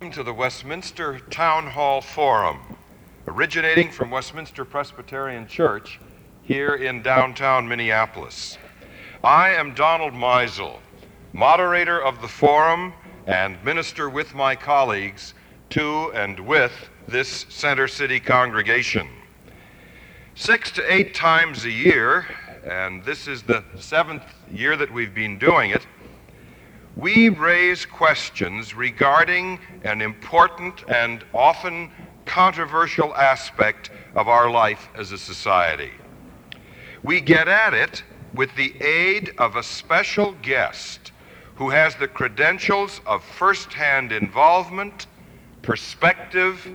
Welcome to the Westminster Town Hall Forum, originating from Westminster Presbyterian Church here in downtown Minneapolis. I am Donald Meisel, moderator of the forum and minister with my colleagues to and with this Center City congregation. Six to eight times a year, and this is the seventh year that we've been doing it, we raise questions regarding an important and often controversial aspect of our life as a society. We get at it with the aid of a special guest who has the credentials of firsthand involvement, perspective,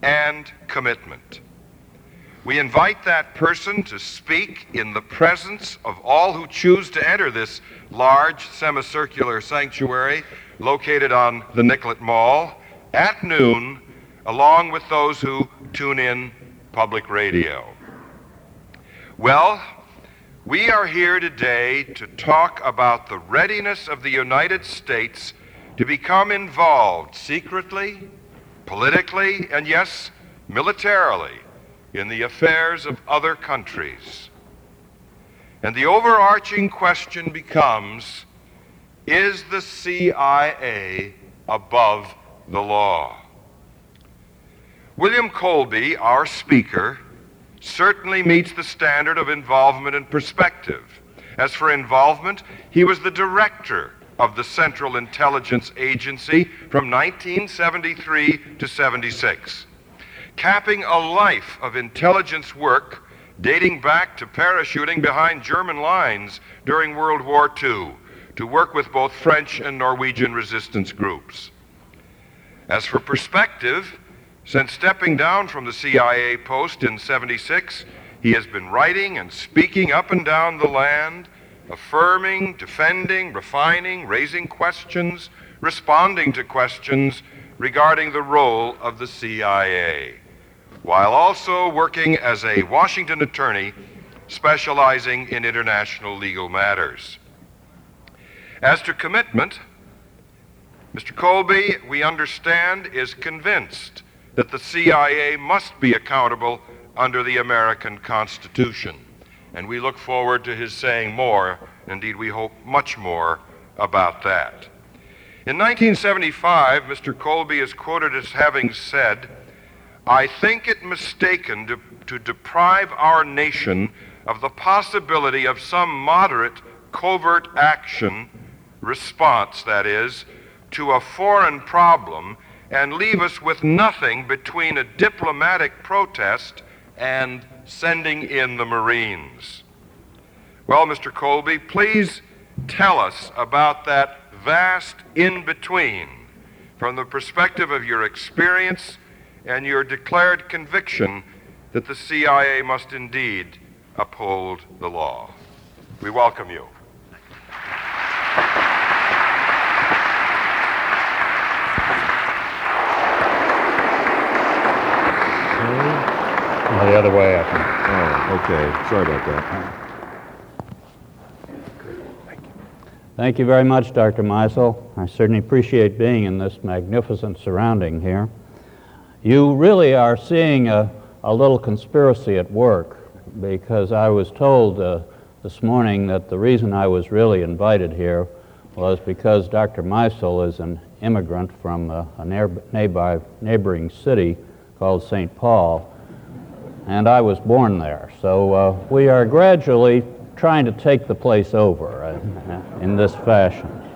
and commitment. We invite that person to speak in the presence of all who choose to enter this large semicircular sanctuary located on the Nicollet Mall at noon, along with those who tune in public radio. Well, we are here today to talk about the readiness of the United States to become involved secretly, politically, and yes, militarily in the affairs of other countries. And the overarching question becomes is the CIA above the law? William Colby, our speaker, certainly meets the standard of involvement and perspective. As for involvement, he was the director of the Central Intelligence Agency from 1973 to 76 capping a life of intelligence work dating back to parachuting behind German lines during World War II to work with both French and Norwegian resistance groups. As for perspective, since stepping down from the CIA post in 76, he has been writing and speaking up and down the land, affirming, defending, refining, raising questions, responding to questions regarding the role of the CIA while also working as a Washington attorney specializing in international legal matters. As to commitment, Mr. Colby, we understand, is convinced that the CIA must be accountable under the American Constitution. And we look forward to his saying more, indeed, we hope much more about that. In 1975, Mr. Colby is quoted as having said, I think it mistaken to, to deprive our nation of the possibility of some moderate covert action, response that is, to a foreign problem and leave us with nothing between a diplomatic protest and sending in the Marines. Well, Mr. Colby, please tell us about that vast in between from the perspective of your experience and your declared conviction that the CIA must indeed uphold the law. We welcome you. the other way, I think. Oh, okay. Sorry about that. Thank you very much, Dr. Meisel. I certainly appreciate being in this magnificent surrounding here. You really are seeing a, a little conspiracy at work because I was told uh, this morning that the reason I was really invited here was because Dr. Meisel is an immigrant from a, a neighbor, neighboring city called St. Paul, and I was born there. So uh, we are gradually trying to take the place over uh, in this fashion.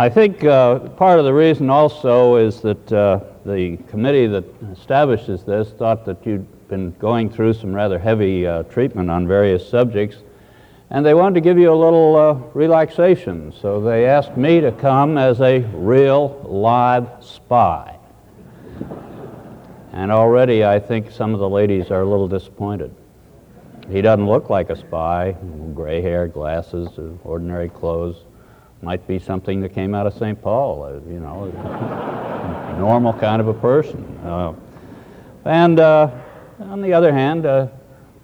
I think uh, part of the reason also is that uh, the committee that establishes this thought that you'd been going through some rather heavy uh, treatment on various subjects, and they wanted to give you a little uh, relaxation. So they asked me to come as a real live spy. And already I think some of the ladies are a little disappointed. He doesn't look like a spy, gray hair, glasses, ordinary clothes might be something that came out of St. Paul, uh, you know, normal kind of a person. Uh, and uh, on the other hand, uh,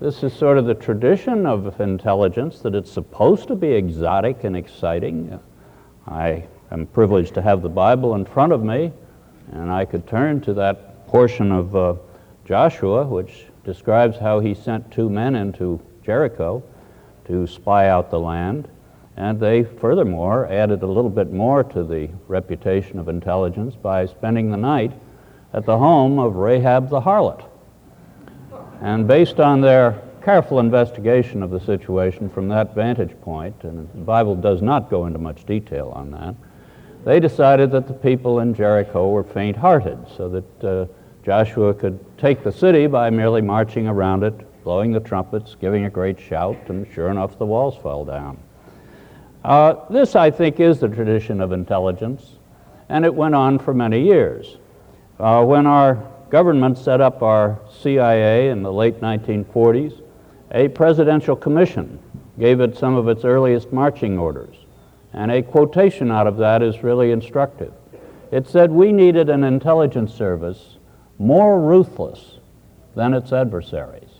this is sort of the tradition of intelligence that it's supposed to be exotic and exciting. I I'm privileged to have the Bible in front of me, and I could turn to that portion of uh, Joshua, which describes how he sent two men into Jericho to spy out the land. And they furthermore added a little bit more to the reputation of intelligence by spending the night at the home of Rahab the harlot. And based on their careful investigation of the situation from that vantage point, and the Bible does not go into much detail on that, they decided that the people in Jericho were faint hearted, so that uh, Joshua could take the city by merely marching around it, blowing the trumpets, giving a great shout, and sure enough, the walls fell down. Uh, this, I think, is the tradition of intelligence, and it went on for many years. Uh, when our government set up our CIA in the late 1940s, a presidential commission gave it some of its earliest marching orders. And a quotation out of that is really instructive. It said, We needed an intelligence service more ruthless than its adversaries.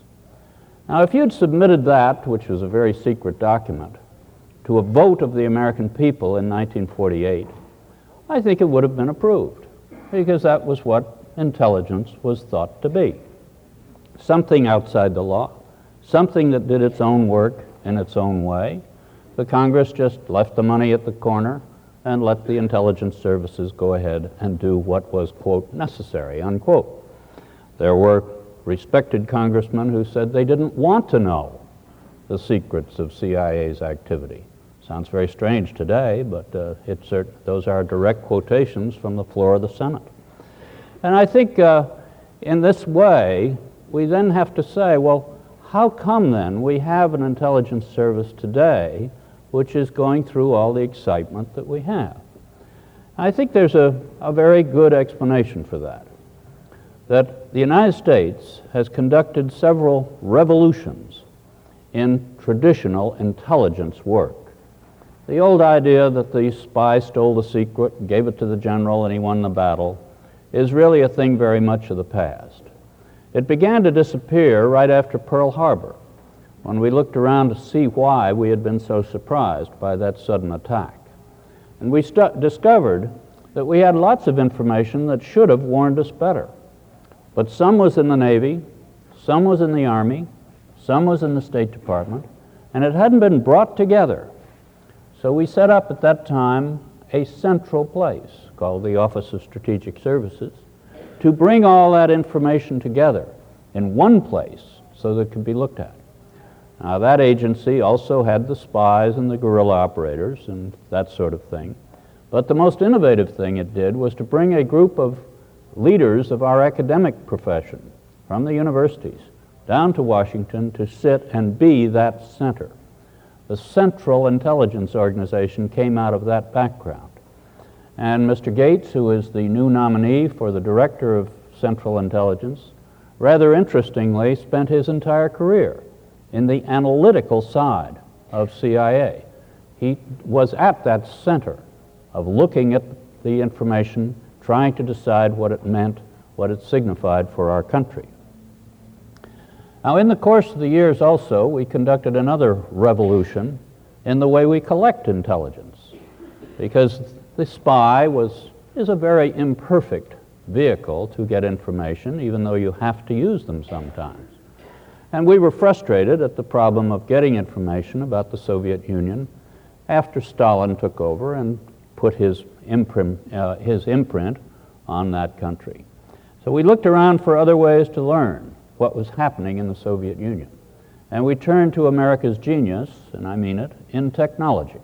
Now, if you'd submitted that, which was a very secret document, to a vote of the American people in 1948, I think it would have been approved, because that was what intelligence was thought to be something outside the law, something that did its own work in its own way. The Congress just left the money at the corner and let the intelligence services go ahead and do what was, quote, necessary, unquote. There were respected congressmen who said they didn't want to know the secrets of CIA's activity. Sounds very strange today, but uh, it's, those are direct quotations from the floor of the Senate. And I think uh, in this way, we then have to say, well, how come then we have an intelligence service today which is going through all the excitement that we have? I think there's a, a very good explanation for that. That the United States has conducted several revolutions in traditional intelligence work. The old idea that the spy stole the secret, gave it to the general, and he won the battle is really a thing very much of the past. It began to disappear right after Pearl Harbor, when we looked around to see why we had been so surprised by that sudden attack. And we discovered that we had lots of information that should have warned us better. But some was in the Navy, some was in the Army, some was in the State Department, and it hadn't been brought together. So we set up at that time a central place called the Office of Strategic Services, to bring all that information together in one place so that it could be looked at. Now, that agency also had the spies and the guerrilla operators and that sort of thing. But the most innovative thing it did was to bring a group of leaders of our academic profession from the universities down to Washington to sit and be that center. The Central Intelligence Organization came out of that background. And Mr. Gates, who is the new nominee for the Director of Central Intelligence, rather interestingly spent his entire career in the analytical side of CIA. He was at that center of looking at the information, trying to decide what it meant, what it signified for our country. Now, in the course of the years also, we conducted another revolution in the way we collect intelligence, because the spy was, is a very imperfect vehicle to get information, even though you have to use them sometimes. And we were frustrated at the problem of getting information about the Soviet Union after Stalin took over and put his imprint, uh, his imprint on that country. So we looked around for other ways to learn what was happening in the Soviet Union. And we turned to America's genius, and I mean it, in technology.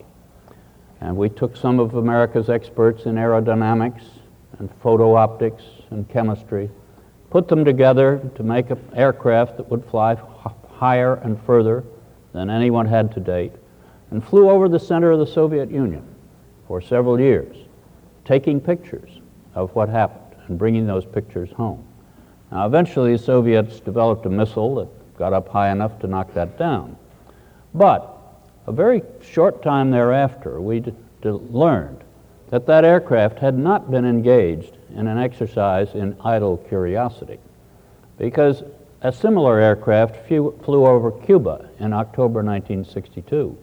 And we took some of America's experts in aerodynamics and photo optics and chemistry, put them together to make an aircraft that would fly higher and further than anyone had to date, and flew over the center of the Soviet Union for several years, taking pictures of what happened and bringing those pictures home. Now, eventually, the Soviets developed a missile that got up high enough to knock that down. But a very short time thereafter, we learned that that aircraft had not been engaged in an exercise in idle curiosity because a similar aircraft flew over Cuba in October 1962.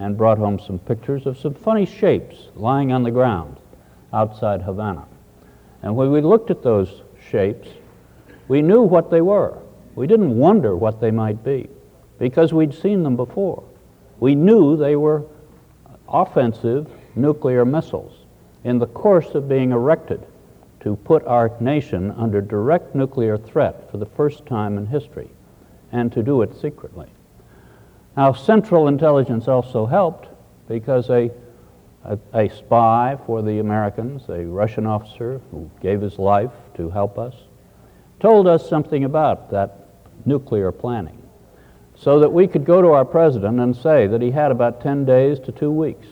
and brought home some pictures of some funny shapes lying on the ground outside Havana. And when we looked at those shapes, we knew what they were. We didn't wonder what they might be because we'd seen them before. We knew they were offensive nuclear missiles in the course of being erected to put our nation under direct nuclear threat for the first time in history, and to do it secretly. Now, Central Intelligence also helped because a, a, a, spy for the Americans, a Russian officer who gave his life to help us, told us something about that nuclear planning so that we could go to our president and say that he had about 10 days to two weeks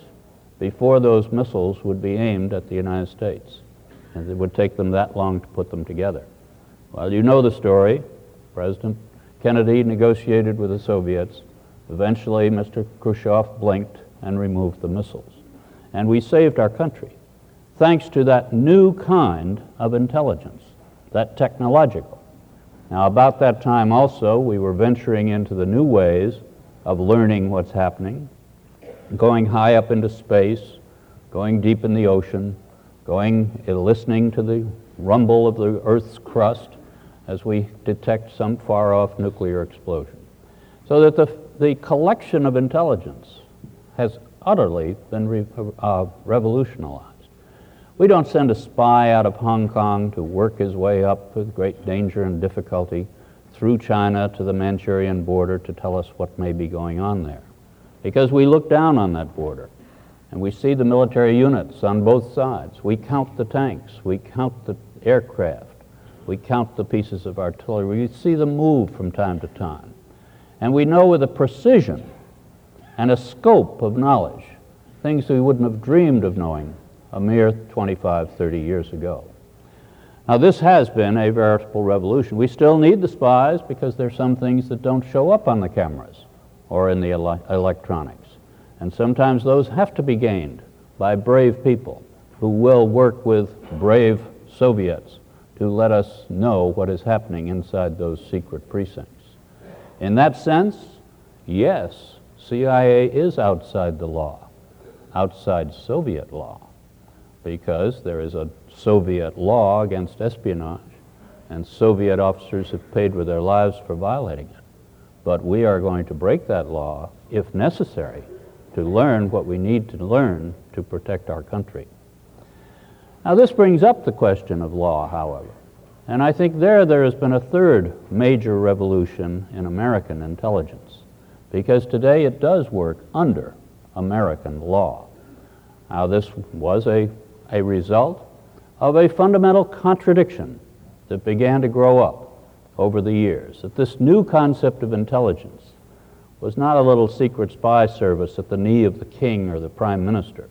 before those missiles would be aimed at the United States. And it would take them that long to put them together. Well, you know the story. President Kennedy negotiated with the Soviets. Eventually, Mr. Khrushchev blinked and removed the missiles. And we saved our country thanks to that new kind of intelligence, that technological. Now, about that time also, we were venturing into the new ways of learning what's happening, going high up into space, going deep in the ocean, going uh, listening to the rumble of the Earth's crust as we detect some far off nuclear explosion. So that the, the collection of intelligence has utterly been re, uh, revolutionized. We don't send a spy out of Hong Kong to work his way up with great danger and difficulty through China to the Manchurian border to tell us what may be going on there. Because we look down on that border and we see the military units on both sides. We count the tanks, we count the aircraft, we count the pieces of artillery. We see them move from time to time. And we know with a precision and a scope of knowledge things we wouldn't have dreamed of knowing a mere 25, 30 years ago. Now, this has been a veritable revolution. We still need the spies because there's some things that don't show up on the cameras or in the ele electronics. And sometimes those have to be gained by brave people who will work with brave Soviets to let us know what is happening inside those secret precincts. In that sense, yes, CIA is outside the law, outside Soviet law because there is a Soviet law against espionage, and Soviet officers have paid with their lives for violating it. But we are going to break that law, if necessary, to learn what we need to learn to protect our country. Now, this brings up the question of law, however. And I think there there has been a third major revolution in American intelligence, because today it does work under American law. Now, this was a a result of a fundamental contradiction that began to grow up over the years. That this new concept of intelligence was not a little secret spy service at the knee of the king or the prime minister.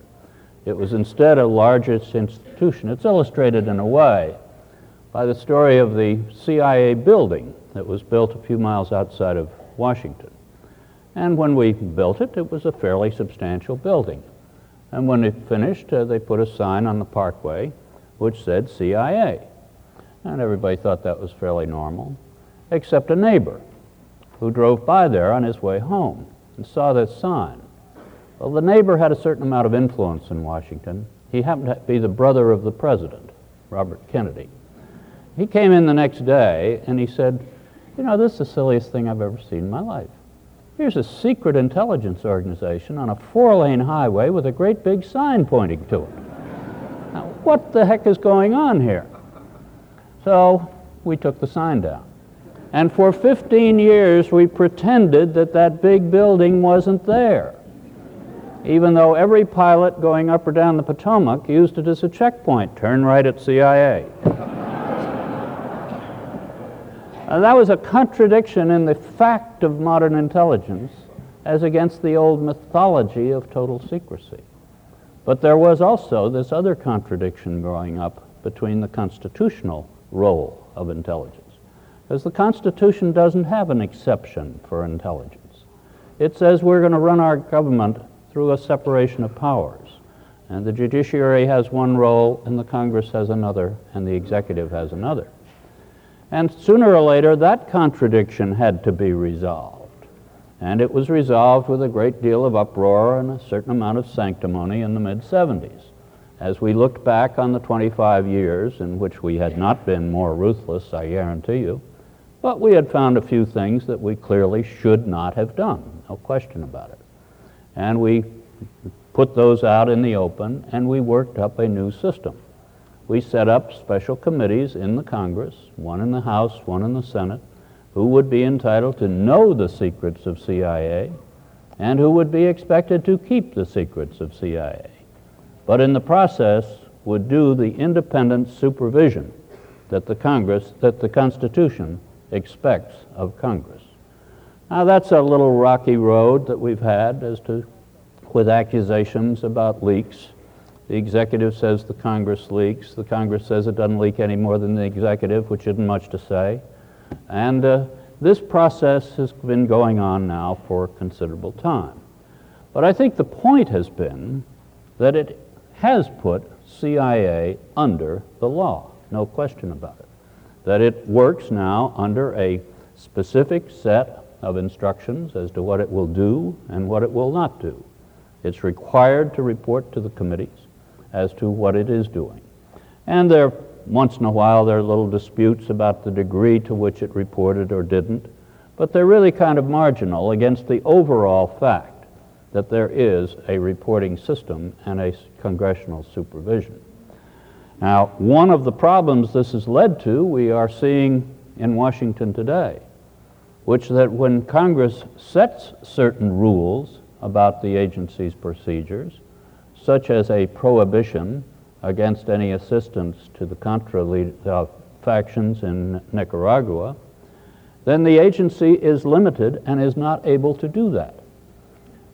It was instead a largest institution. It's illustrated in a way by the story of the CIA building that was built a few miles outside of Washington. And when we built it, it was a fairly substantial building. And when it finished, uh, they put a sign on the parkway which said CIA. And everybody thought that was fairly normal, except a neighbor who drove by there on his way home and saw this sign. Well, the neighbor had a certain amount of influence in Washington. He happened to be the brother of the president, Robert Kennedy. He came in the next day and he said, You know, this is the silliest thing I've ever seen in my life. Here's a secret intelligence organization on a four lane highway with a great big sign pointing to it. Now, what the heck is going on here? So we took the sign down. And for 15 years, we pretended that that big building wasn't there, even though every pilot going up or down the Potomac used it as a checkpoint turn right at CIA. And that was a contradiction in the fact of modern intelligence as against the old mythology of total secrecy. But there was also this other contradiction growing up between the constitutional role of intelligence. Because the Constitution doesn't have an exception for intelligence. It says we're going to run our government through a separation of powers. And the judiciary has one role, and the Congress has another, and the executive has another. And sooner or later, that contradiction had to be resolved. And it was resolved with a great deal of uproar and a certain amount of sanctimony in the mid 70s. As we looked back on the 25 years in which we had not been more ruthless, I guarantee you, but we had found a few things that we clearly should not have done, no question about it. And we put those out in the open and we worked up a new system. We set up special committees in the Congress, one in the House, one in the Senate, who would be entitled to know the secrets of CIA and who would be expected to keep the secrets of CIA, but in the process would do the independent supervision that the Congress, that the Constitution expects of Congress. Now, that's a little rocky road that we've had as to, with accusations about leaks. The executive says the Congress leaks. The Congress says it doesn't leak any more than the executive, which isn't much to say. And uh, this process has been going on now for a considerable time. But I think the point has been that it has put CIA under the law, no question about it that it works now under a specific set of instructions as to what it will do and what it will not do. It's required to report to the committees as to what it is doing. And there, once in a while, there are little disputes about the degree to which it reported or didn't, but they're really kind of marginal against the overall fact that there is a reporting system and a congressional supervision. Now, one of the problems this has led to, we are seeing in Washington today, which is that when Congress sets certain rules about the agency's procedures, such as a prohibition against any assistance to the Contra uh, factions in Nicaragua, then the agency is limited and is not able to do that.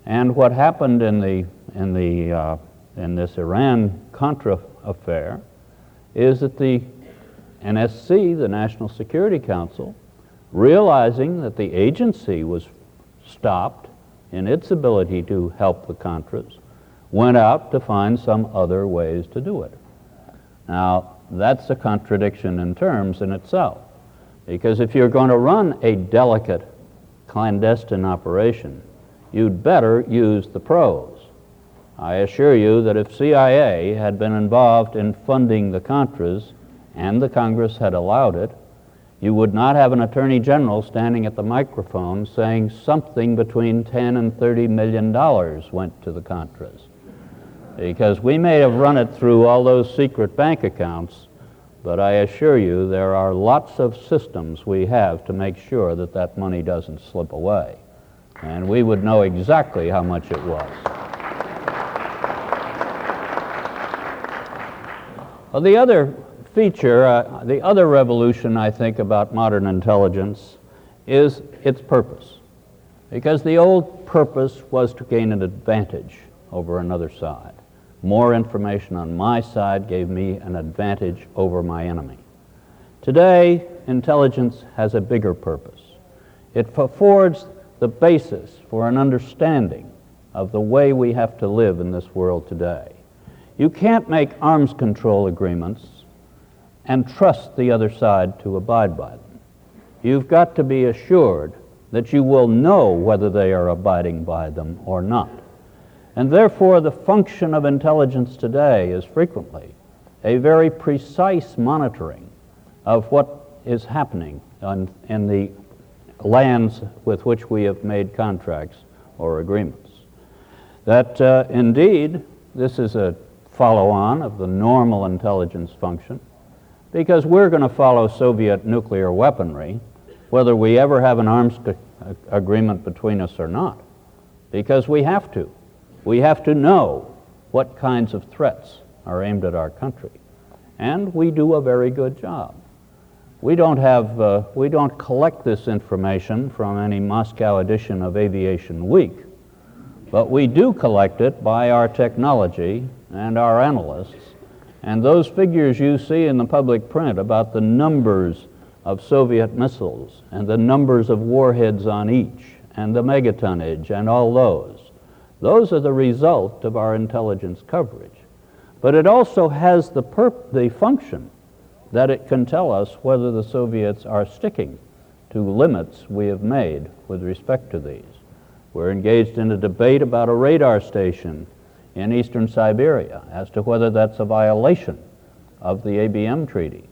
And what happened in the in the uh, in this Iran Contra affair is that the NSC, the National Security Council, realizing that the agency was stopped in its ability to help the Contras, went out to find some other ways to do it. Now, that's a contradiction in terms in itself, because if you're going to run a delicate clandestine operation, you'd better use the pros. I assure you that if CIA had been involved in funding the Contras and the Congress had allowed it, you would not have an attorney general standing at the microphone saying something between 10 and 30 million dollars went to the Contras. Because we may have run it through all those secret bank accounts, but I assure you there are lots of systems we have to make sure that that money doesn't slip away. And we would know exactly how much it was. Well, the other feature, uh, the other revolution I think about modern intelligence is its purpose. Because the old purpose was to gain an advantage over another side. More information on my side gave me an advantage over my enemy. Today, intelligence has a bigger purpose. It affords the basis for an understanding of the way we have to live in this world today. You can't make arms control agreements and trust the other side to abide by them. You've got to be assured that you will know whether they are abiding by them or not. And therefore, the function of intelligence today is frequently a very precise monitoring of what is happening on, in the lands with which we have made contracts or agreements. That uh, indeed, this is a follow on of the normal intelligence function because we're going to follow Soviet nuclear weaponry whether we ever have an arms agreement between us or not because we have to. We have to know what kinds of threats are aimed at our country. And we do a very good job. We don't have, uh, we don't collect this information from any Moscow edition of Aviation Week, but we do collect it by our technology and our analysts. And those figures you see in the public print about the numbers of Soviet missiles and the numbers of warheads on each and the megatonnage and all those, those are the result of our intelligence coverage. But it also has the, perp- the function that it can tell us whether the Soviets are sticking to limits we have made with respect to these. We're engaged in a debate about a radar station in eastern Siberia as to whether that's a violation of the ABM Treaty.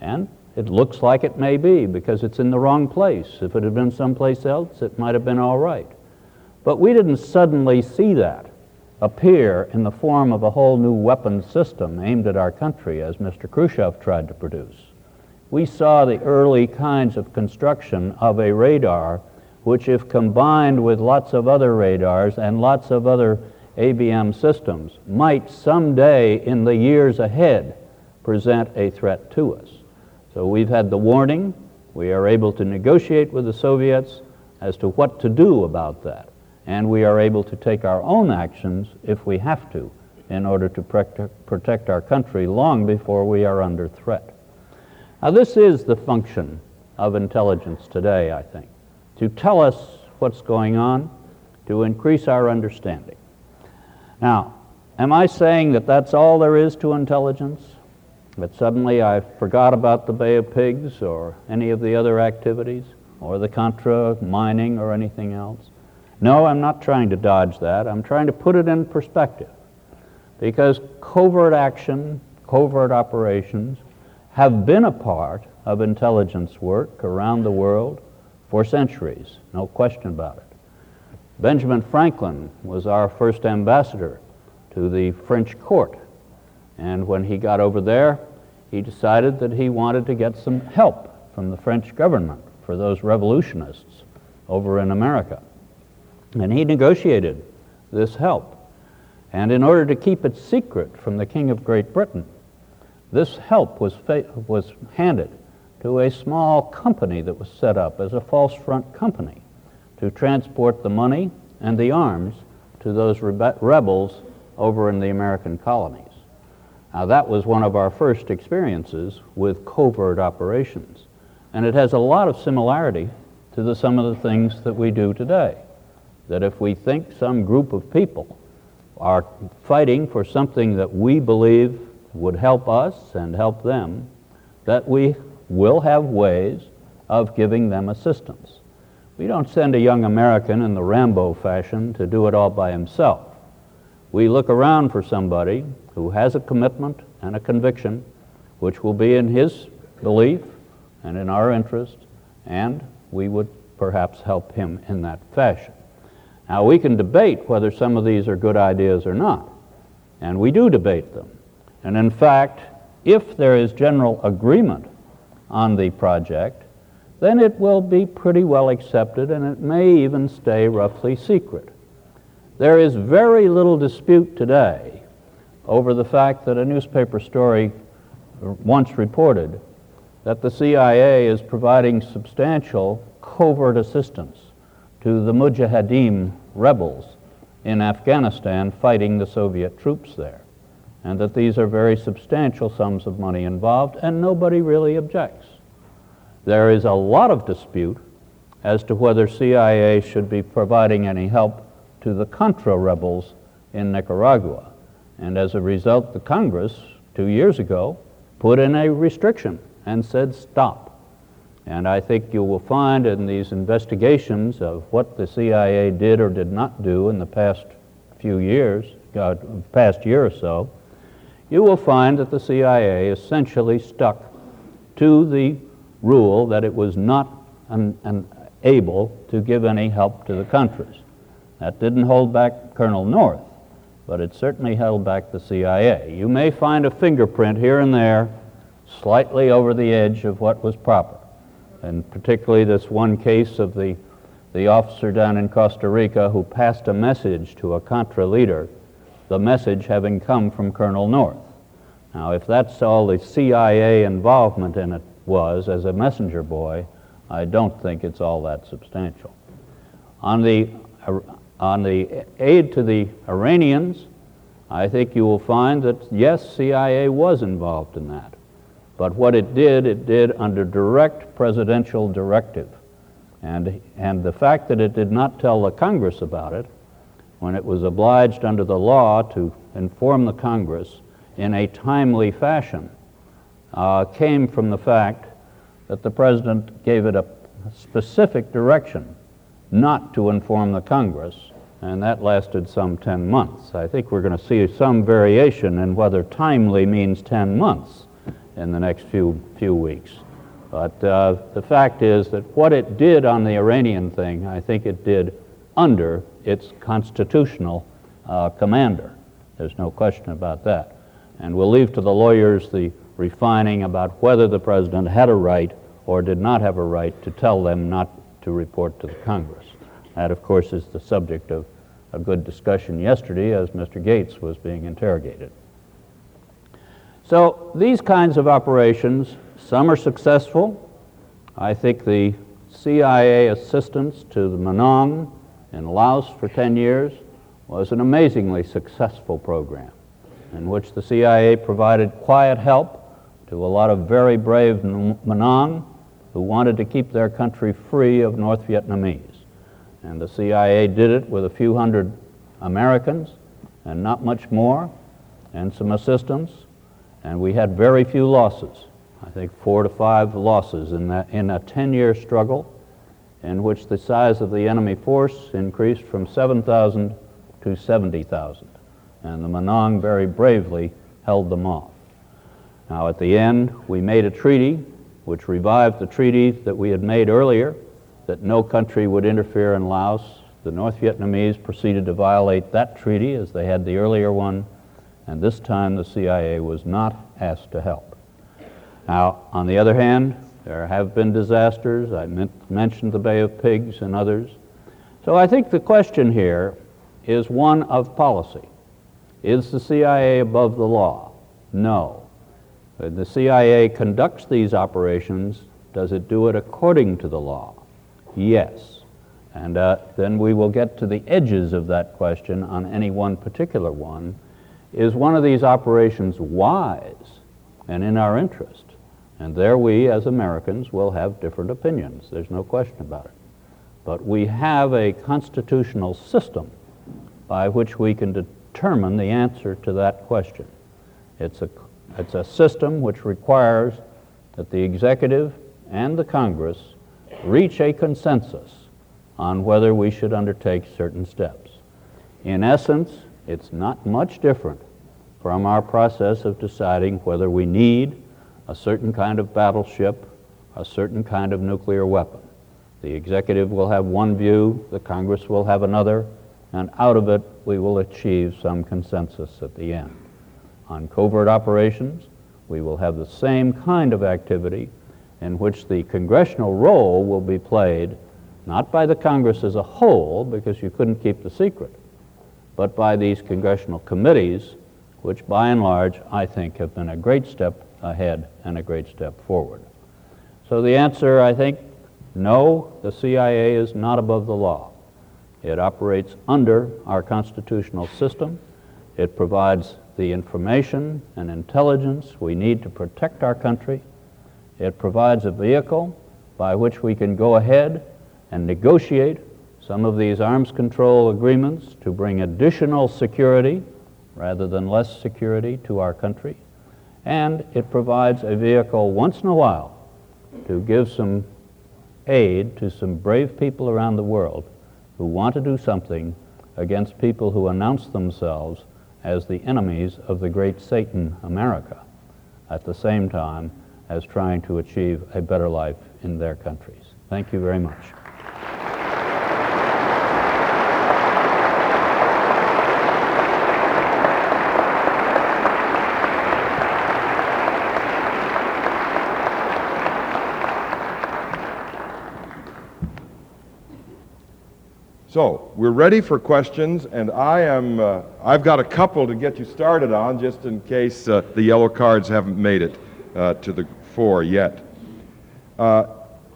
And it looks like it may be because it's in the wrong place. If it had been someplace else, it might have been all right. But we didn't suddenly see that appear in the form of a whole new weapons system aimed at our country, as Mr. Khrushchev tried to produce. We saw the early kinds of construction of a radar, which, if combined with lots of other radars and lots of other ABM systems, might someday in the years ahead present a threat to us. So we've had the warning. We are able to negotiate with the Soviets as to what to do about that. And we are able to take our own actions if we have to in order to protect our country long before we are under threat. Now, this is the function of intelligence today, I think, to tell us what's going on, to increase our understanding. Now, am I saying that that's all there is to intelligence? That suddenly I forgot about the Bay of Pigs or any of the other activities or the Contra mining or anything else? No, I'm not trying to dodge that. I'm trying to put it in perspective. Because covert action, covert operations, have been a part of intelligence work around the world for centuries, no question about it. Benjamin Franklin was our first ambassador to the French court. And when he got over there, he decided that he wanted to get some help from the French government for those revolutionists over in America. And he negotiated this help. And in order to keep it secret from the King of Great Britain, this help was, was handed to a small company that was set up as a false front company to transport the money and the arms to those rebe- rebels over in the American colonies. Now, that was one of our first experiences with covert operations, and it has a lot of similarity to the, some of the things that we do today that if we think some group of people are fighting for something that we believe would help us and help them, that we will have ways of giving them assistance. We don't send a young American in the Rambo fashion to do it all by himself. We look around for somebody who has a commitment and a conviction which will be in his belief and in our interest, and we would perhaps help him in that fashion. Now, we can debate whether some of these are good ideas or not, and we do debate them. And in fact, if there is general agreement on the project, then it will be pretty well accepted and it may even stay roughly secret. There is very little dispute today over the fact that a newspaper story once reported that the CIA is providing substantial covert assistance to the Mujahideen rebels in Afghanistan fighting the Soviet troops there, and that these are very substantial sums of money involved, and nobody really objects. There is a lot of dispute as to whether CIA should be providing any help to the Contra rebels in Nicaragua. And as a result, the Congress, two years ago, put in a restriction and said stop. And I think you will find in these investigations of what the CIA did or did not do in the past few years, uh, past year or so, you will find that the CIA essentially stuck to the rule that it was not an, an able to give any help to the Contras. That didn't hold back Colonel North, but it certainly held back the CIA. You may find a fingerprint here and there slightly over the edge of what was proper and particularly this one case of the, the officer down in Costa Rica who passed a message to a Contra leader, the message having come from Colonel North. Now, if that's all the CIA involvement in it was as a messenger boy, I don't think it's all that substantial. On the, on the aid to the Iranians, I think you will find that yes, CIA was involved in that. But what it did, it did under direct presidential directive. And, and the fact that it did not tell the Congress about it, when it was obliged under the law to inform the Congress in a timely fashion, uh, came from the fact that the president gave it a specific direction not to inform the Congress, and that lasted some 10 months. I think we're going to see some variation in whether timely means 10 months in the next few, few weeks. But uh, the fact is that what it did on the Iranian thing, I think it did under its constitutional uh, commander. There's no question about that. And we'll leave to the lawyers the refining about whether the president had a right or did not have a right to tell them not to report to the Congress. That, of course, is the subject of a good discussion yesterday as Mr. Gates was being interrogated. So these kinds of operations, some are successful. I think the CIA assistance to the Hmong in Laos for 10 years was an amazingly successful program in which the CIA provided quiet help to a lot of very brave Hmong who wanted to keep their country free of North Vietnamese. And the CIA did it with a few hundred Americans and not much more, and some assistance. And we had very few losses. I think four to five losses in, that, in a 10 year struggle in which the size of the enemy force increased from 7,000 to 70,000. And the Hmong very bravely held them off. Now, at the end, we made a treaty which revived the treaty that we had made earlier that no country would interfere in Laos. The North Vietnamese proceeded to violate that treaty as they had the earlier one, and this time the CIA was not asked to help. Now, on the other hand, there have been disasters. I mentioned the Bay of Pigs and others. So I think the question here is one of policy. Is the CIA above the law? No. When the CIA conducts these operations, does it do it according to the law? Yes. And uh, then we will get to the edges of that question on any one particular one. Is one of these operations wise and in our interest? And there we, as Americans, will have different opinions. There's no question about it. But we have a constitutional system by which we can determine the answer to that question. It's a, it's a system which requires that the executive and the Congress reach a consensus on whether we should undertake certain steps. In essence, it's not much different from our process of deciding whether we need a certain kind of battleship, a certain kind of nuclear weapon. The executive will have one view, the Congress will have another, and out of it we will achieve some consensus at the end. On covert operations, we will have the same kind of activity in which the congressional role will be played not by the Congress as a whole, because you couldn't keep the secret, but by these congressional committees, which by and large I think have been a great step ahead and a great step forward. So the answer, I think, no, the CIA is not above the law. It operates under our constitutional system. It provides the information and intelligence we need to protect our country it provides a vehicle by which we can go ahead and negotiate some of these arms control agreements to bring additional security rather than less security to our country. And it provides a vehicle once in a while to give some aid to some brave people around the world who want to do something against people who announce themselves as the enemies of the great Satan, America. At the same time, as trying to achieve a better life in their countries. Thank you very much. So we're ready for questions, and I am. Uh, I've got a couple to get you started on, just in case uh, the yellow cards haven't made it uh, to the fore yet. Uh,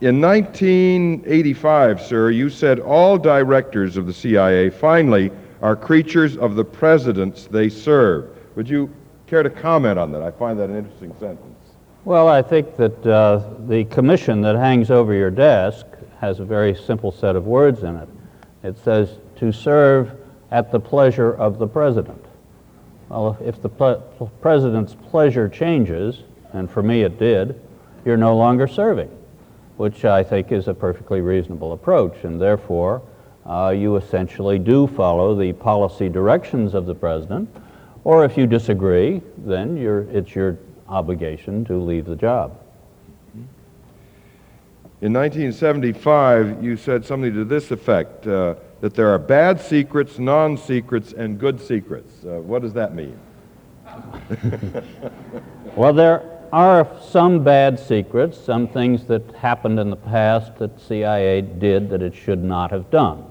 in 1985, sir, you said all directors of the CIA finally are creatures of the presidents they serve. Would you care to comment on that? I find that an interesting sentence. Well, I think that uh, the commission that hangs over your desk has a very simple set of words in it. It says to serve at the pleasure of the president. Well, if the president's pleasure changes, and for me it did, you're no longer serving. which I think is a perfectly reasonable approach, and therefore uh, you essentially do follow the policy directions of the president, or if you disagree, then it's your obligation to leave the job. In 1975, you said something to this effect uh, that there are bad secrets, non secrets, and good secrets. Uh, what does that mean? well, there are some bad secrets, some things that happened in the past that CIA did that it should not have done.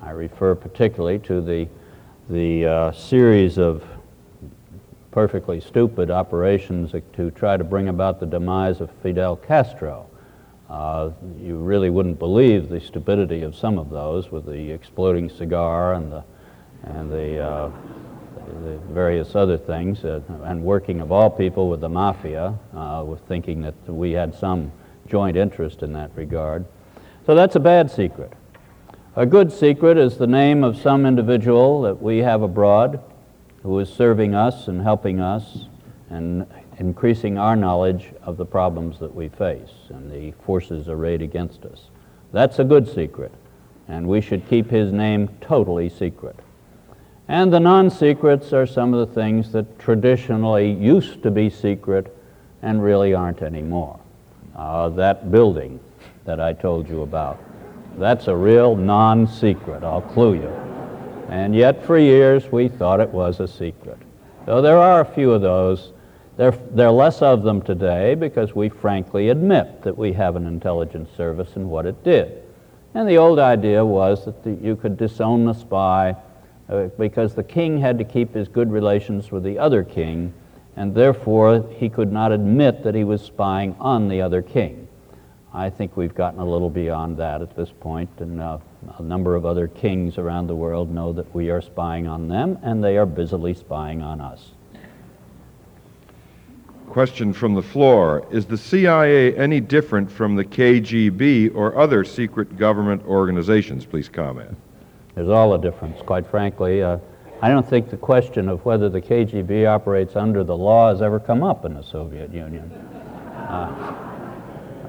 I refer particularly to the, the uh, series of perfectly stupid operations to try to bring about the demise of Fidel Castro. Uh, you really wouldn't believe the stupidity of some of those with the exploding cigar and the, and the, uh, the various other things, uh, and working of all people with the mafia, with thinking that we had some joint interest in that regard. So that's a bad secret. A good secret is the name of some individual that we have abroad who is serving us and helping us and increasing our knowledge of the problems that we face and the forces arrayed against us. That's a good secret, and we should keep his name totally secret. And the non secrets are some of the things that traditionally used to be secret and really aren't anymore. Uh, that building that I told you about, that's a real non secret, I'll clue you. And yet, for years, we thought it was a secret. So there are a few of those there, there are less of them today because we frankly admit that we have an intelligence service and what it did. And the old idea was that the, you could disown the spy uh, because the king had to keep his good relations with the other king, and therefore he could not admit that he was spying on the other king. I think we've gotten a little beyond that at this point, and uh, a number of other kings around the world know that we are spying on them, and they are busily spying on us. Question from the floor Is the CIA any different from the KGB or other secret government organizations? Please comment. There's all a difference, quite frankly. Uh, I don't think the question of whether the KGB operates under the law has ever come up in the Soviet Union. Uh,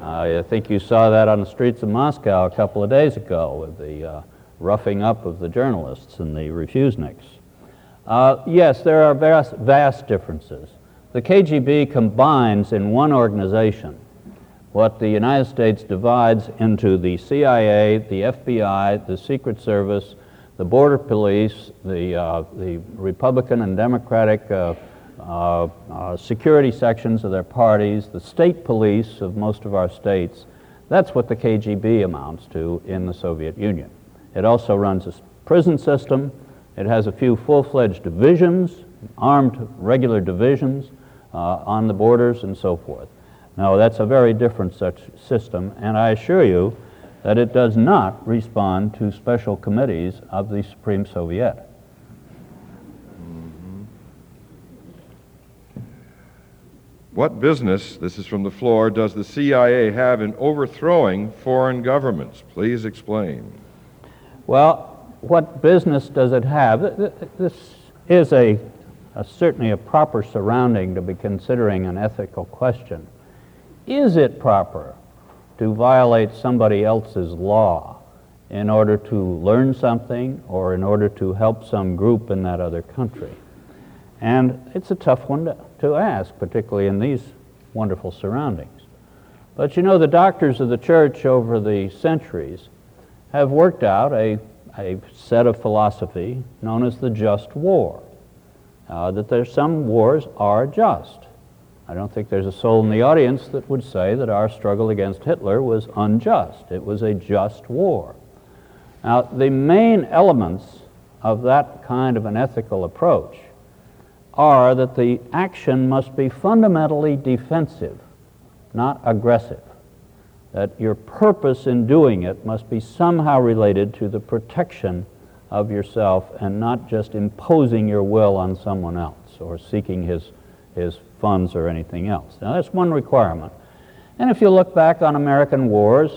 I think you saw that on the streets of Moscow a couple of days ago with the uh, roughing up of the journalists and the refuseniks. Uh, yes, there are vast, vast differences. The KGB combines in one organization what the United States divides into the CIA, the FBI, the Secret Service, the Border Police, the, uh, the Republican and Democratic uh, uh, uh security sections of their parties, the state police of most of our states. That's what the KGB amounts to in the Soviet Union. It also runs a prison system. It has a few full-fledged divisions, armed regular divisions on the borders and so forth. Now, that's a very different such system, and I assure you that it does not respond to special committees of the Supreme Soviet. Mm-hmm. What business, this is from the floor, does the CIA have in overthrowing foreign governments? Please explain. Well, what business does it have? This is a certainly a proper surrounding to be considering an ethical question. Is it proper to violate somebody else's law in order to learn something or in order to help some group in that other country? And it's a tough one to, to ask, particularly in these wonderful surroundings. But you know, the doctors of the church over the centuries have worked out a, a set of philosophy known as the just war uh, that there's some wars are just. I don't think there's a soul in the audience that would say that our struggle against Hitler was unjust. It was a just war. Now, the main elements of that kind of an ethical approach are that the action must be fundamentally defensive, not aggressive. That your purpose in doing it must be somehow related to the protection of yourself and not just imposing your will on someone else or seeking his, his funds or anything else. Now, that's one requirement. And if you look back on American wars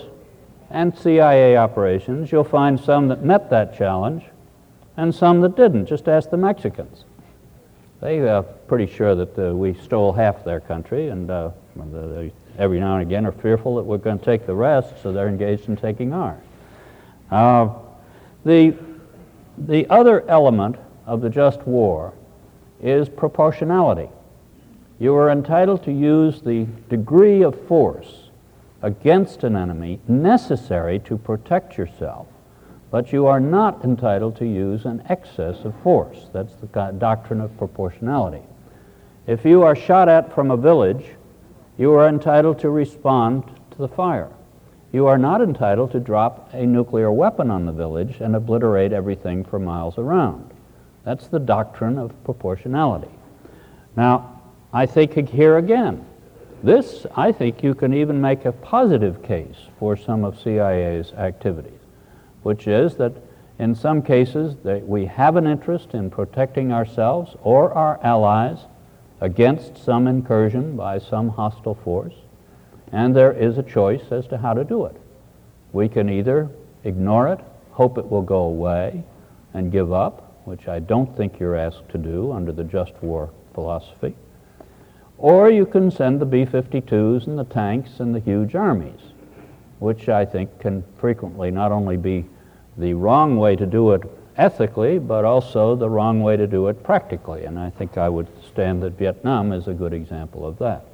and CIA operations, you'll find some that met that challenge and some that didn't. Just ask the Mexicans. They are pretty sure that uh, we stole half their country, and uh, the, every now and again are fearful that we're going to take the rest, so they're engaged in taking ours. Uh, the, the other element of the just war is proportionality. You are entitled to use the degree of force against an enemy necessary to protect yourself, but you are not entitled to use an excess of force. That's the doctrine of proportionality. If you are shot at from a village, you are entitled to respond to the fire. You are not entitled to drop a nuclear weapon on the village and obliterate everything for miles around. That's the doctrine of proportionality. Now, I think here again, this, I think you can even make a positive case for some of CIA's activities, which is that in some cases we have an interest in protecting ourselves or our allies against some incursion by some hostile force, and there is a choice as to how to do it. We can either ignore it, hope it will go away, and give up, which I don't think you're asked to do under the just war philosophy, or you can send the B 52s and the tanks and the huge armies, which I think can frequently not only be the wrong way to do it ethically, but also the wrong way to do it practically. And I think I would stand that Vietnam is a good example of that.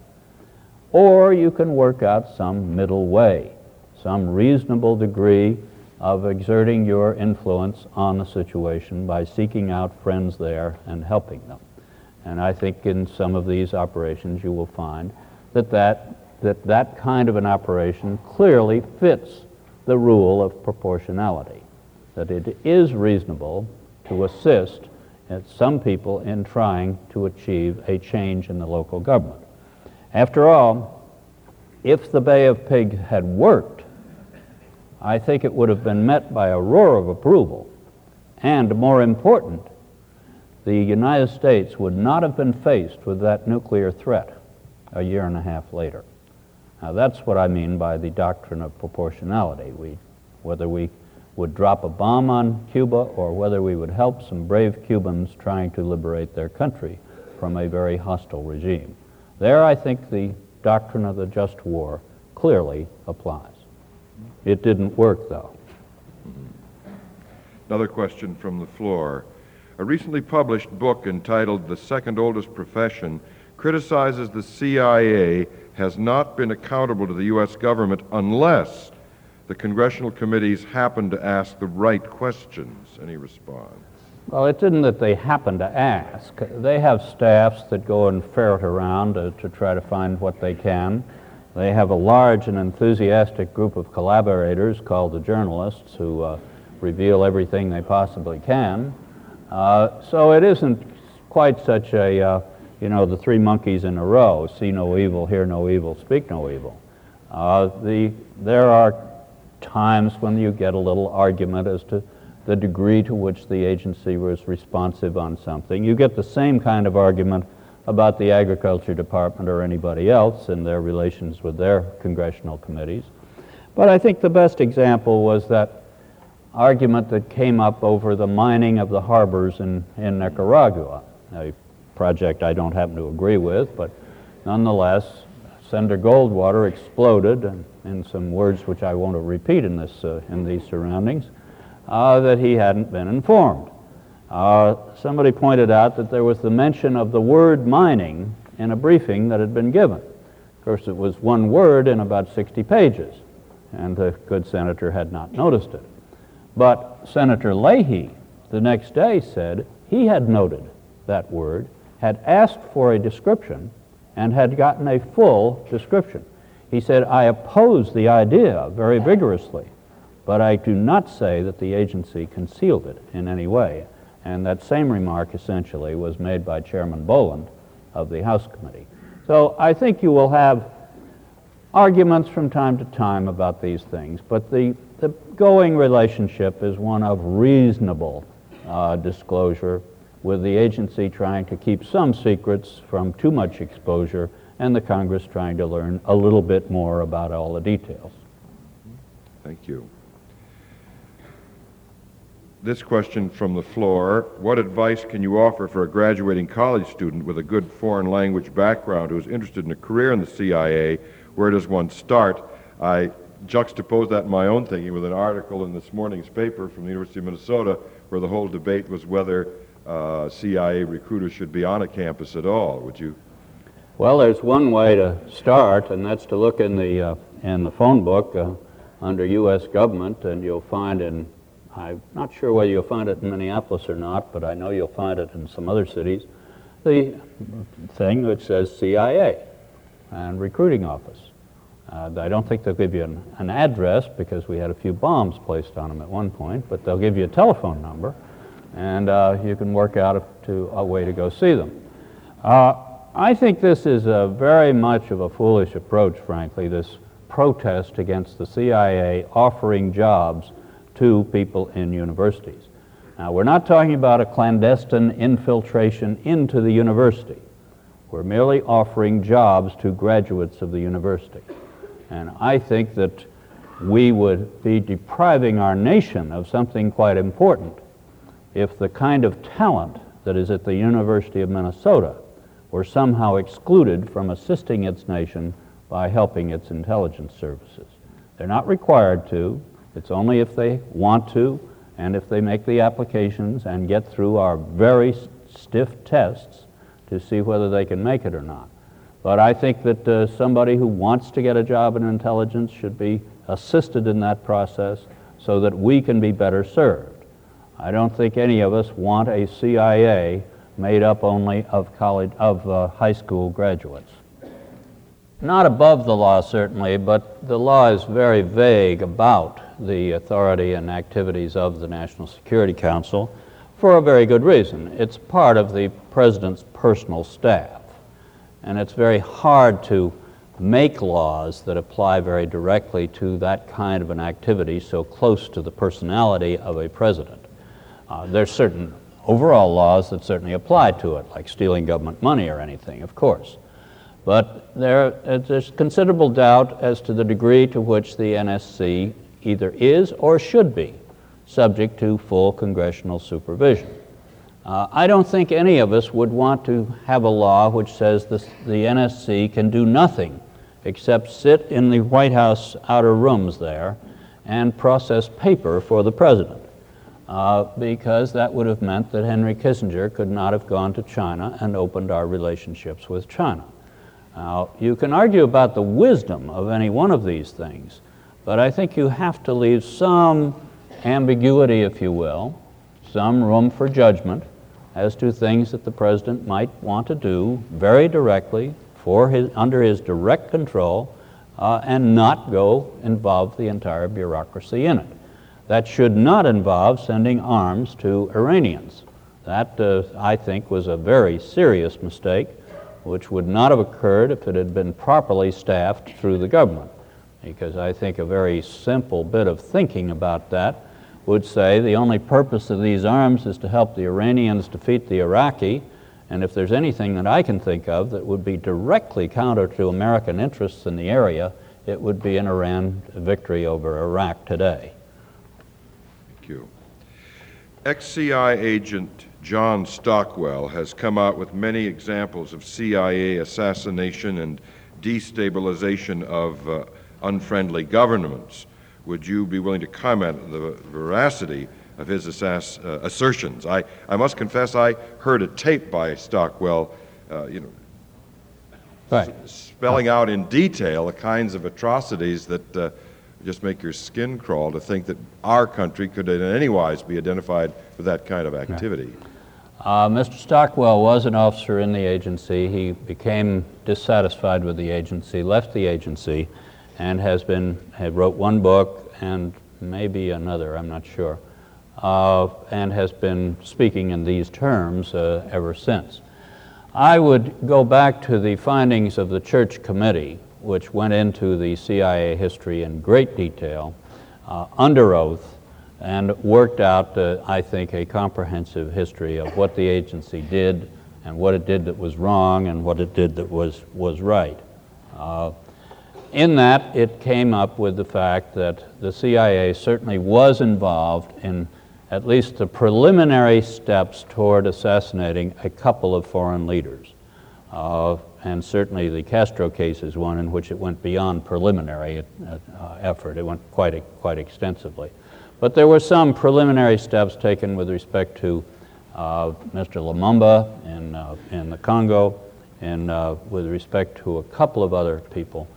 Or you can work out some middle way, some reasonable degree of exerting your influence on the situation by seeking out friends there and helping them. And I think in some of these operations you will find that that, that, that kind of an operation clearly fits the rule of proportionality, that it is reasonable to assist some people in trying to achieve a change in the local government. After all, if the Bay of Pigs had worked, I think it would have been met by a roar of approval. And more important, the United States would not have been faced with that nuclear threat a year and a half later. Now, that's what I mean by the doctrine of proportionality. We, whether we would drop a bomb on Cuba or whether we would help some brave Cubans trying to liberate their country from a very hostile regime. There, I think the doctrine of the just war clearly applies. It didn't work, though. Mm-hmm. Another question from the floor. A recently published book entitled The Second Oldest Profession criticizes the CIA has not been accountable to the U.S. government unless the congressional committees happen to ask the right questions. Any response? Well, it isn't that they happen to ask. They have staffs that go and ferret around to, to try to find what they can. They have a large and enthusiastic group of collaborators called the journalists who uh, reveal everything they possibly can. Uh, so it isn't quite such a, uh, you know, the three monkeys in a row, see no evil, hear no evil, speak no evil. Uh, the, there are times when you get a little argument as to the degree to which the agency was responsive on something. You get the same kind of argument about the Agriculture Department or anybody else in their relations with their congressional committees. But I think the best example was that argument that came up over the mining of the harbors in, in Nicaragua, a project I don't happen to agree with, but nonetheless, Senator Goldwater exploded, and in some words which I won't repeat in, this, uh, in these surroundings, uh, that he hadn't been informed. Uh, somebody pointed out that there was the mention of the word mining in a briefing that had been given. Of course, it was one word in about 60 pages, and the good senator had not noticed it. But Senator Leahy the next day said he had noted that word, had asked for a description, and had gotten a full description. He said, I oppose the idea very vigorously, but I do not say that the agency concealed it in any way. And that same remark essentially was made by Chairman Boland of the House Committee. So I think you will have arguments from time to time about these things, but the the going relationship is one of reasonable uh, disclosure with the agency trying to keep some secrets from too much exposure and the Congress trying to learn a little bit more about all the details. Thank you. This question from the floor What advice can you offer for a graduating college student with a good foreign language background who is interested in a career in the CIA where does one start? I juxtaposed that in my own thinking with an article in this morning's paper from the University of Minnesota where the whole debate was whether uh, CIA recruiters should be on a campus at all. Would you? Well, there's one way to start, and that's to look in the, uh, in the phone book uh, under U.S. government, and you'll find in, I'm not sure whether you'll find it in Minneapolis or not, but I know you'll find it in some other cities, the thing which says CIA and recruiting office. Uh, I don't think they'll give you an, an, address because we had a few bombs placed on them at one point, but they'll give you a telephone number and uh, you can work out a, to, a way to go see them. Uh, I think this is very much of a foolish approach, frankly, this protest against the CIA offering jobs to people in universities. Now, we're not talking about a clandestine infiltration into the university. We're merely offering jobs to graduates of the university. And I think that we would be depriving our nation of something quite important if the kind of talent that is at the University of Minnesota were somehow excluded from assisting its nation by helping its intelligence services. They're not required to, it's only if they want to and if they make the applications and get through our very stiff tests to see whether they can make it or not. But I think that uh, somebody who wants to get a job in intelligence should be assisted in that process so that we can be better served. I don't think any of us want a CIA made up only of college of uh, high school graduates. Not above the law, certainly, but the law is very vague about the authority and activities of the National Security Council for a very good reason. It's part of the president's personal staff. And it's very hard to make laws that apply very directly to that kind of an activity so close to the personality of a president. Uh, there's certain overall laws that certainly apply to it, like stealing government money or anything, of course. But there, uh, there's considerable doubt as to the degree to which the NSC either is or should be subject to full congressional supervision. Uh, I don't think any of us would want to have a law which says this, the NSC can do nothing except sit in the White House outer rooms there and process paper for the president. Uh, because that would have meant that Henry Kissinger could not have gone to China and opened our relationships with China. Now, you can argue about the wisdom of any one of these things, but I think you have to leave some ambiguity, if you will, some room for judgment as to things that the president might want to do very directly for his, under his direct control uh, and not go involve the entire bureaucracy in it. That should not involve sending arms to Iranians. That, uh, I think, was a very serious mistake, which would not have occurred if it had been properly staffed through the government. Because I think a very simple bit of thinking about that would say the only purpose of these arms is to help the Iranians defeat the Iraqi. And if there's anything that I can think of that would be directly counter to American interests in the area, it would be an Iran victory over Iraq today. Thank you. Ex-CI agent John Stockwell has come out with many examples of CIA assassination and destabilization of uh, unfriendly governments. Would you be willing to comment on the veracity of his assass, uh, assertions? I, I must confess I heard a tape by Stockwell, uh, you know, right. spelling out in detail the kinds of atrocities that uh, just make your skin crawl to think that our country could in any wise be identified with that kind of activity. Right. Uh, Mr. Stockwell was an officer in the agency. He became dissatisfied with the agency, left the agency, and has been wrote one book and maybe another. I'm not sure, uh, and has been speaking in these terms uh, ever since. I would go back to the findings of the Church Committee, which went into the CIA history in great detail, uh, under oath, and worked out, uh, I think, a comprehensive history of what the agency did and what it did that was wrong and what it did that was, was right. In that, it came up with the fact that the CIA certainly was involved in at least the preliminary steps toward assassinating a couple of foreign leaders. Uh, and certainly the Castro case is one in which it went beyond preliminary uh, uh, effort. It went quite, quite extensively. But there were some preliminary steps taken with respect to uh, Mr. Lumumba in, uh, in the Congo and uh, with respect to a couple of other people.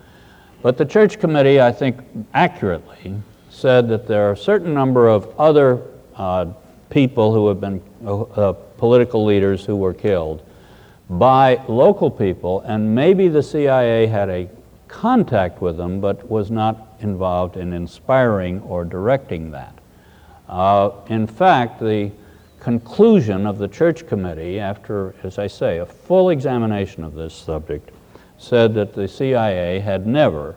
But the church committee, I think, accurately said that there are a certain number of other uh, people who have been uh, political leaders who were killed by local people, and maybe the CIA had a contact with them, but was not involved in inspiring or directing that. Uh, in fact, the conclusion of the church committee, after, as I say, a full examination of this subject, said that the CIA had never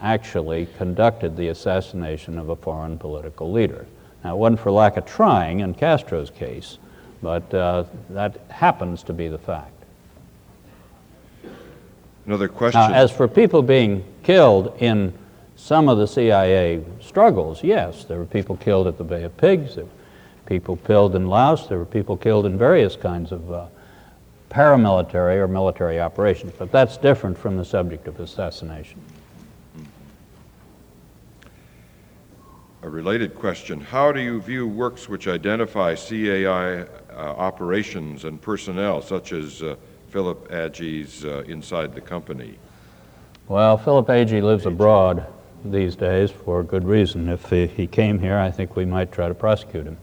actually conducted the assassination of a foreign political leader. Now, it wasn't for lack of trying in Castro's case, but uh, that happens to be the fact. Another question. Now, as for people being killed in some of the CIA struggles, yes, there were people killed at the Bay of Pigs, there were people killed in Laos, there were people killed in various kinds of uh, paramilitary or military operations, but that's different from the subject of assassination. A related question How do you view works which identify CAI uh, operations and personnel, such as uh, Philip Agee's uh, Inside the Company? Well, Philip Agee lives abroad these days for good reason. If he, he came here, I think we might try to prosecute him.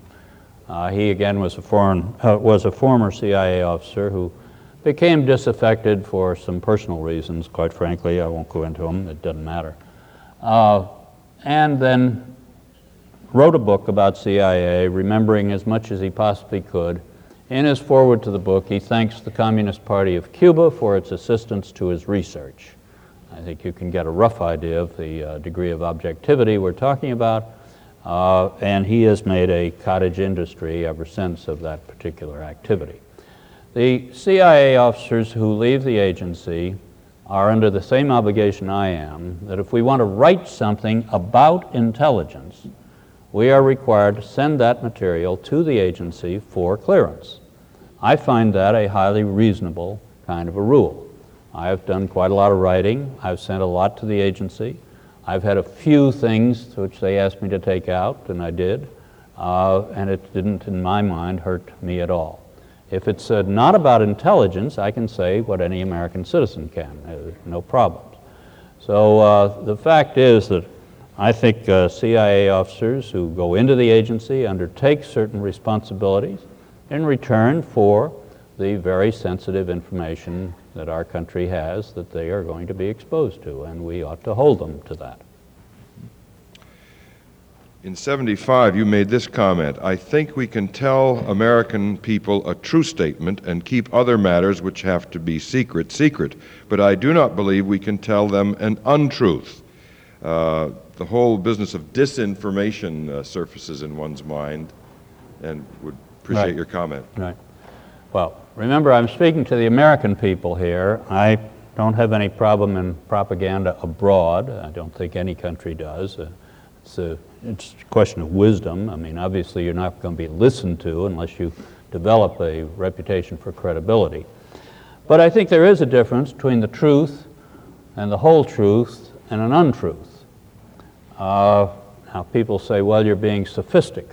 Uh, he again was a foreign uh, was a former CIA officer who became disaffected for some personal reasons. Quite frankly, I won't go into them. It doesn't matter. Uh, and then wrote a book about CIA, remembering as much as he possibly could. In his foreword to the book, he thanks the Communist Party of Cuba for its assistance to his research. I think you can get a rough idea of the uh, degree of objectivity we're talking about. Uh, and he has made a cottage industry ever since of that particular activity. The CIA officers who leave the agency are under the same obligation I am that if we want to write something about intelligence, we are required to send that material to the agency for clearance. I find that a highly reasonable kind of a rule. I have done quite a lot of writing. I've sent a lot to the agency. I've had a few things which they asked me to take out, and I did, uh, and it didn't, in my mind, hurt me at all. If it's uh, not about intelligence, I can say what any American citizen can, uh, no problems. So uh, the fact is that I think uh, CIA officers who go into the agency undertake certain responsibilities in return for the very sensitive information that our country has that they are going to be exposed to, and we ought to hold them to that. In 75, you made this comment I think we can tell American people a true statement and keep other matters which have to be secret, secret, but I do not believe we can tell them an untruth. Uh, the whole business of disinformation uh, surfaces in one's mind, and would appreciate Right. your comment. Right. Well, remember, I'm speaking to the American people here. I don't have any problem in propaganda abroad. I don't think any country does. Uh, It's a, it's a question of wisdom. I mean, obviously, you're not going to be listened to unless you develop a reputation for credibility. But I think there is a difference between the truth and the whole truth and an untruth. Uh, now, people say, well, you're being sophistic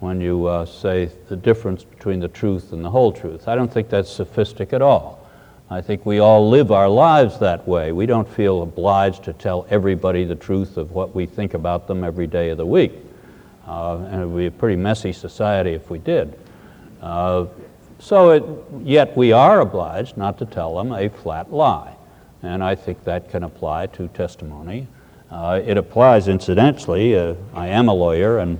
when you uh, say the difference between the truth and the whole truth. I don't think that's sophistic at all. I think we all live our lives that way. We don't feel obliged to tell everybody the truth of what we think about them every day of the week. Uh, and it would be a pretty messy society if we did. Uh, so, it, yet we are obliged not to tell them a flat lie. And I think that can apply to testimony. Uh, it applies incidentally, uh, I am a lawyer, and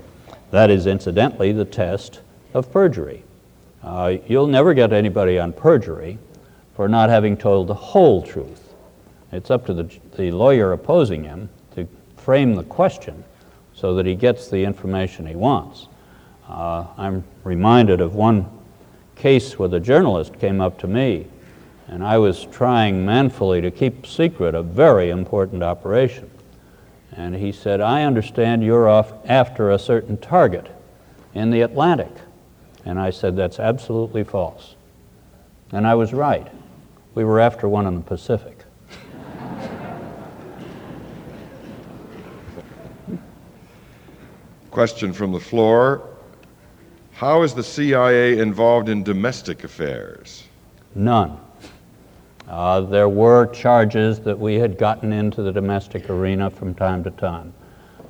that is incidentally the test of perjury. Uh, you'll never get anybody on perjury for not having told the whole truth. It's up to the, the lawyer opposing him to frame the question so that he gets the information he wants. Uh, I'm reminded of one case where the journalist came up to me and I was trying manfully to keep secret a very important operation. And he said, I understand you're off after a certain target in the Atlantic. And I said, That's absolutely false. And I was right. We were after one in the Pacific. Question from the floor. How is the CIA involved in domestic affairs? None. Uh, there were charges that we had gotten into the domestic arena from time to time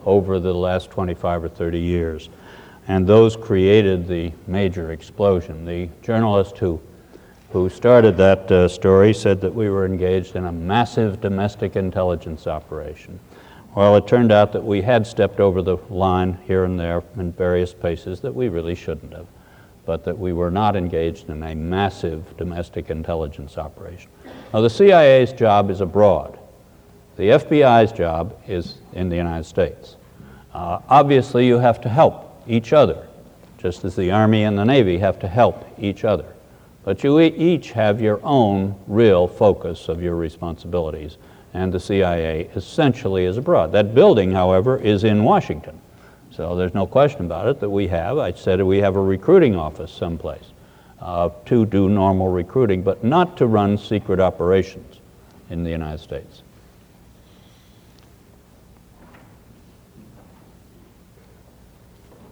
over the last 25 or 30 years, and those created the major explosion. The journalist who, who started that uh, story said that we were engaged in a massive domestic intelligence operation. Well, it turned out that we had stepped over the line here and there in various places that we really shouldn't have, but that we were not engaged in a massive domestic intelligence operation. Now, the CIA's job is abroad. The FBI's job is in the United States. Uh, obviously, you have to help each other, just as the Army and the Navy have to help each other. But you each have your own real focus of your responsibilities, and the CIA essentially is abroad. That building, however, is in Washington. So there's no question about it that we have, I said we have a recruiting office someplace uh, to do normal recruiting, but not to run secret operations in the United States.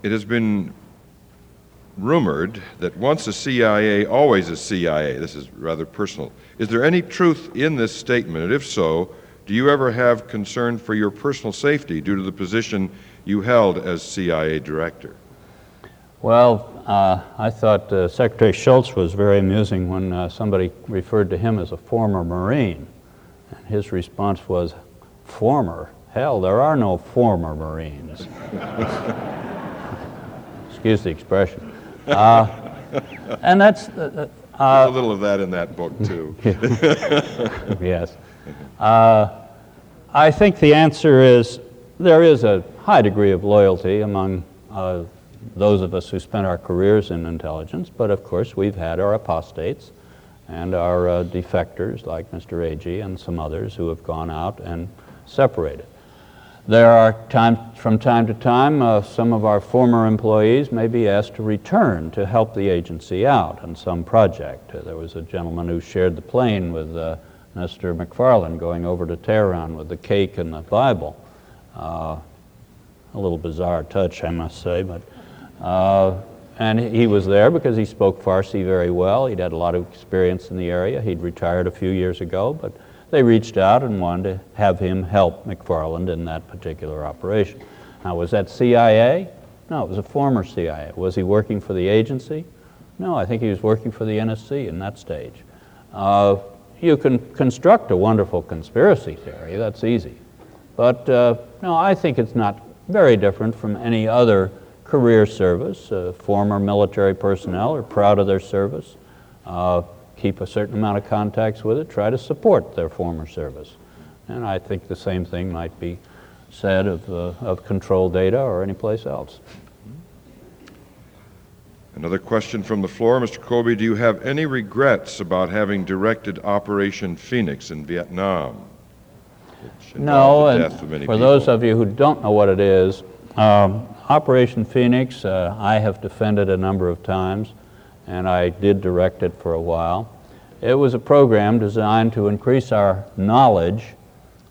It has been rumored that once a CIA, always a CIA. This is rather personal. Is there any truth in this statement? And if so, do you ever have concern for your personal safety due to the position you held as CIA director? Well, uh, I thought uh, Secretary Shultz was very amusing when uh, somebody referred to him as a former Marine. And his response was, Former? Hell, there are no former Marines. Excuse the expression. Uh, and that's, uh, a little of that in that book, too. yes. Uh, I think the answer is there is a high degree of loyalty among uh, those of us who spent our careers in intelligence, but of course we've had our apostates and our uh, defectors like Mr. Agee and some others who have gone out and separated. There are times, from time to time, uh, some of our former employees may be asked to return to help the agency out on some project. Uh, there was a gentleman who shared the plane with uh, Mr. McFarlane going over to Tehran with the cake and the Bible. Uh, a little bizarre touch, I must say, but and he was there because he spoke Farsi very well. He'd had a lot of experience in the area. He'd retired a few years ago, but they reached out and wanted to have him help McFarlane in that particular operation. Now, was that CIA? No, it was a former CIA. Was he working for the agency? No, I think he was working for the NSC in that stage. Uh, you can construct a wonderful conspiracy theory, that's easy. But uh, no, I think it's not very different from any other career service. Uh, former military personnel are proud of their service, uh, keep a certain amount of contacts with it, try to support their former service. And I think the same thing might be said of, uh, of control data or any place else. Another question from the floor. Mr. Colby, do you have any regrets about having directed Operation Phoenix in Vietnam? No, and death of many for those of you who don't know what it is, um, Operation Phoenix, uh, I have defended a number of times, and I did direct it for a while. It was a program designed to increase our knowledge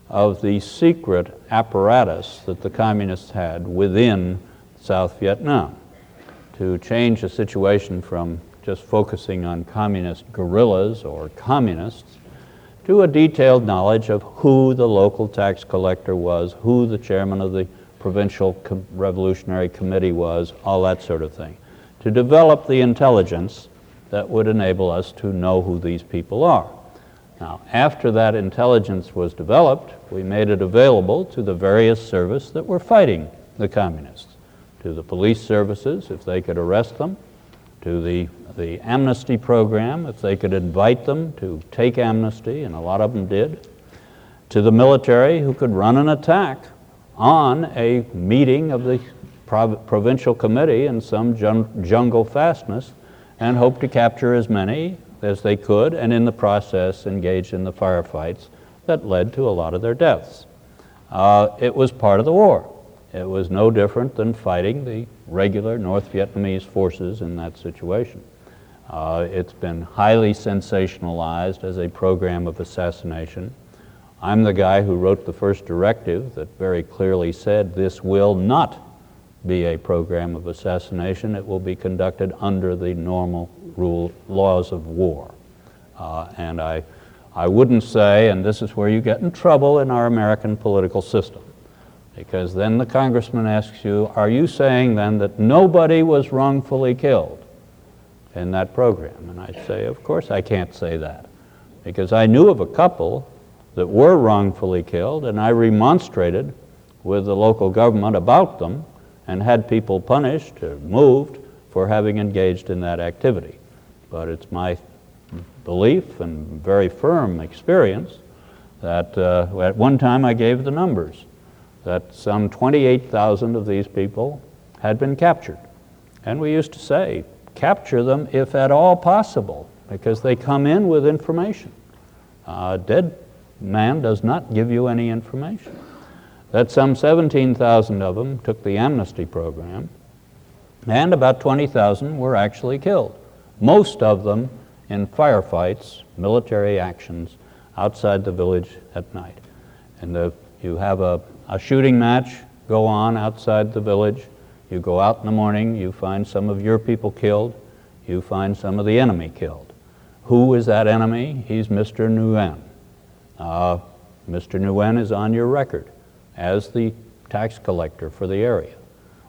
of the secret apparatus that the communists had within South Vietnam to change the situation from just focusing on communist guerrillas or communists to a detailed knowledge of who the local tax collector was, who the chairman of the provincial Com- revolutionary committee was, all that sort of thing. To develop the intelligence that would enable us to know who these people are. Now, after that intelligence was developed, we made it available to the various services that were fighting the communists, to the police services if they could arrest them, to the, the amnesty program if they could invite them to take amnesty, and a lot of them did, to the military who could run an attack on a meeting of the prov- provincial committee in some jun- jungle fastness and hope to capture as many as they could, and in the process engage in the firefights that led to a lot of their deaths. Uh, it was part of the war. It was no different than fighting the regular North Vietnamese forces in that situation. Uh, it's been highly sensationalized as a program of assassination. I'm the guy who wrote the first directive that very clearly said this will not be a program of assassination. It will be conducted under the normal rule, laws of war. Uh, and I, I wouldn't say, and this is where you get in trouble in our American political system, because then the congressman asks you, Are you saying then that nobody was wrongfully killed in that program? And I say, Of course I can't say that, because I knew of a couple that were wrongfully killed, and I remonstrated with the local government about them and had people punished or moved for having engaged in that activity. But it's my belief and very firm experience that uh, at one time I gave the numbers that some 28,000 of these people had been captured. And we used to say, capture them if at all possible, because they come in with information. A dead man does not give you any information. That some 17,000 of them took the amnesty program, and about 20,000 were actually killed, most of them in firefights, military actions outside the village at night. And the, you have a, a shooting match go on outside the village. You go out in the morning, you find some of your people killed, you find some of the enemy killed. Who is that enemy? He's Mr. Nguyen. Uh, Mr. Nguyen is on your record as the tax collector for the area.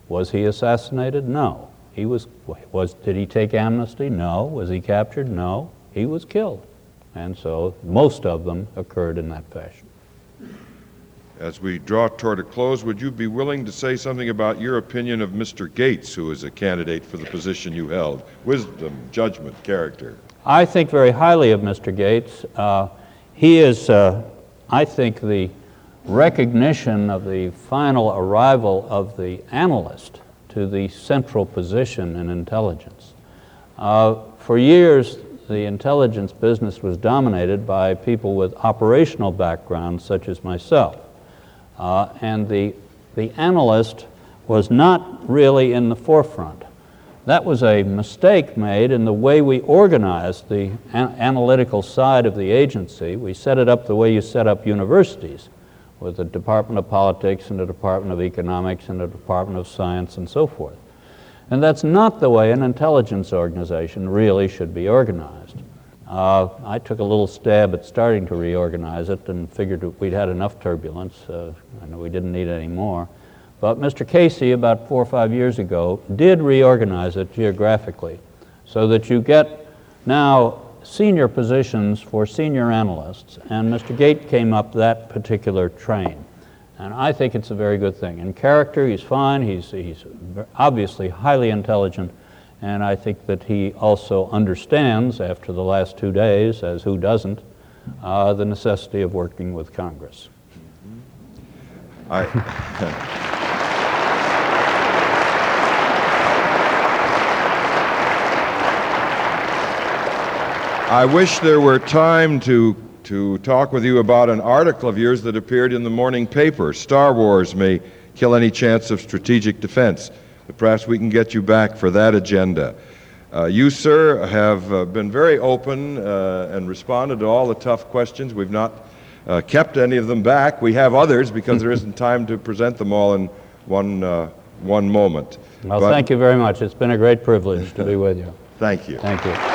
Was he assassinated? No. He was, was, did he take amnesty? No. Was he captured? No. He was killed. And so most of them occurred in that fashion. As we draw toward a close, would you be willing to say something about your opinion of Mr. Gates, who is a candidate for the position you held? Wisdom, judgment, character. I think very highly of Mr. Gates. Uh, he is, uh, I think, the recognition of the final arrival of the analyst to the central position in intelligence. Uh, for years, the intelligence business was dominated by people with operational backgrounds, such as myself. Uh, and the, the analyst was not really in the forefront. That was a mistake made in the way we organized the an analytical side of the agency. We set it up the way you set up universities with a Department of Politics and a Department of Economics and a Department of Science and so forth. And that's not the way an intelligence organization really should be organized. Uh, I took a little stab at starting to reorganize it and figured we'd had enough turbulence. Uh, I know we didn't need any more. But Mr. Casey, about four or five years ago, did reorganize it geographically so that you get now senior positions for senior analysts, and Mr. Gate came up that particular train. And I think it's a very good thing. In character, he's fine, he's, he's obviously highly intelligent, and I think that he also understands, after the last two days, as who doesn't, uh, the necessity of working with Congress. I. I wish there were time to, to talk with you about an article of yours that appeared in the morning paper. Star Wars may kill any chance of strategic defense. But perhaps we can get you back for that agenda. Uh, you, sir, have uh, been very open uh, and responded to all the tough questions. We've not uh, kept any of them back. We have others because there isn't time to present them all in one, uh, one moment. Well, but thank you very much. It's been a great privilege to be with you. Thank you. Thank you.